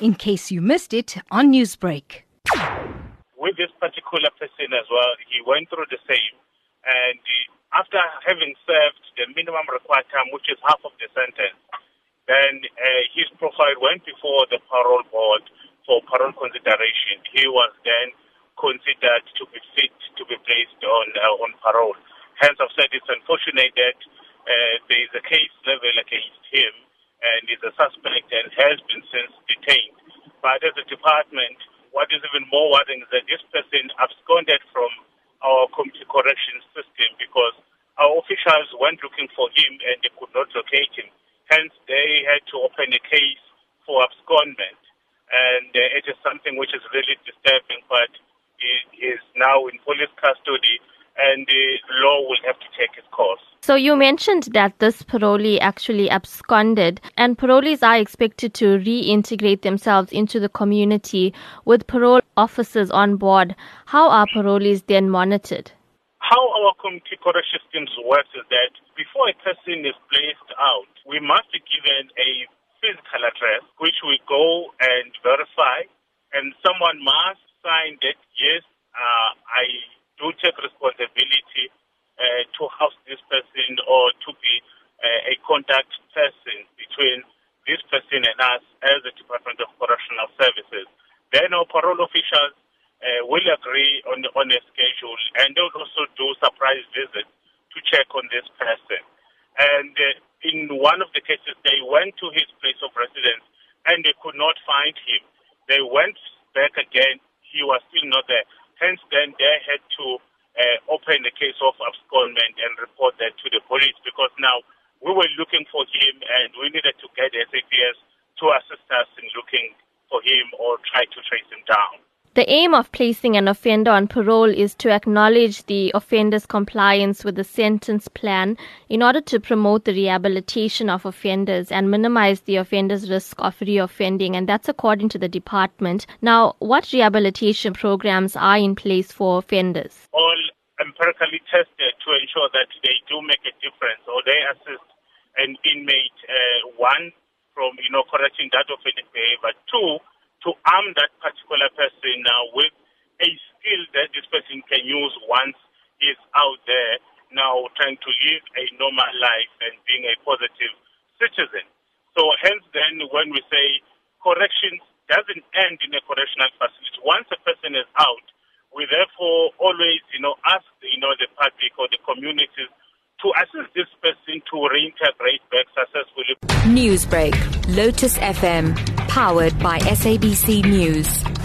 in case you missed it on Newsbreak. With this particular person as well, he went through the same. And after having served the minimum required time, which is half of the sentence, then uh, his profile went before the parole board for parole consideration. He was then considered to be fit to be placed on uh, on parole. Hence, I've said it's unfortunate that uh, there is a case level against him and is a suspect and has been since. But as a department, what is even more worrying is that this person absconded from our community corrections system because our officials went looking for him and they could not locate him. Hence, they had to open a case for abscondment. And uh, it is something which is really disturbing, but he is now in police custody and the law will have to take course. So you mentioned that this parolee actually absconded, and parolees are expected to reintegrate themselves into the community with parole officers on board. How are parolees then monitored? How our community correction systems works is that before a person is placed out, we must be given a physical address, which we go and verify, and someone must sign that yes, uh, I do take responsibility uh, to house this person or to be uh, a contact person between this person and us as the Department of Correctional Services. Then our parole officials uh, will agree on, on a schedule and they'll also do surprise visits to check on this person. And uh, in one of the cases, they went to his place of residence and they could not find him. They went back again. He was still not there. Hence, then they had to uh, open the case of abscondment and report that to the police because now we were looking for him and we needed to get SAPS to assist us in looking for him or try to trace him down. The aim of placing an offender on parole is to acknowledge the offender's compliance with the sentence plan in order to promote the rehabilitation of offenders and minimize the offender's risk of reoffending, and that's according to the department. Now, what rehabilitation programs are in place for offenders? All empirically tested to ensure that they do make a difference or they assist an inmate, uh, one, from, you know, correcting that offending behavior, two, to arm that particular person now with a skill that this person can use once he's out there now trying to live a normal life and being a positive citizen. So hence then when we say corrections doesn't end in a correctional facility. Once a person is out, we therefore always, you know, ask, you know, the public or the communities to assist this person to reintegrate back successfully. Newsbreak, Lotus FM, powered by SABC News.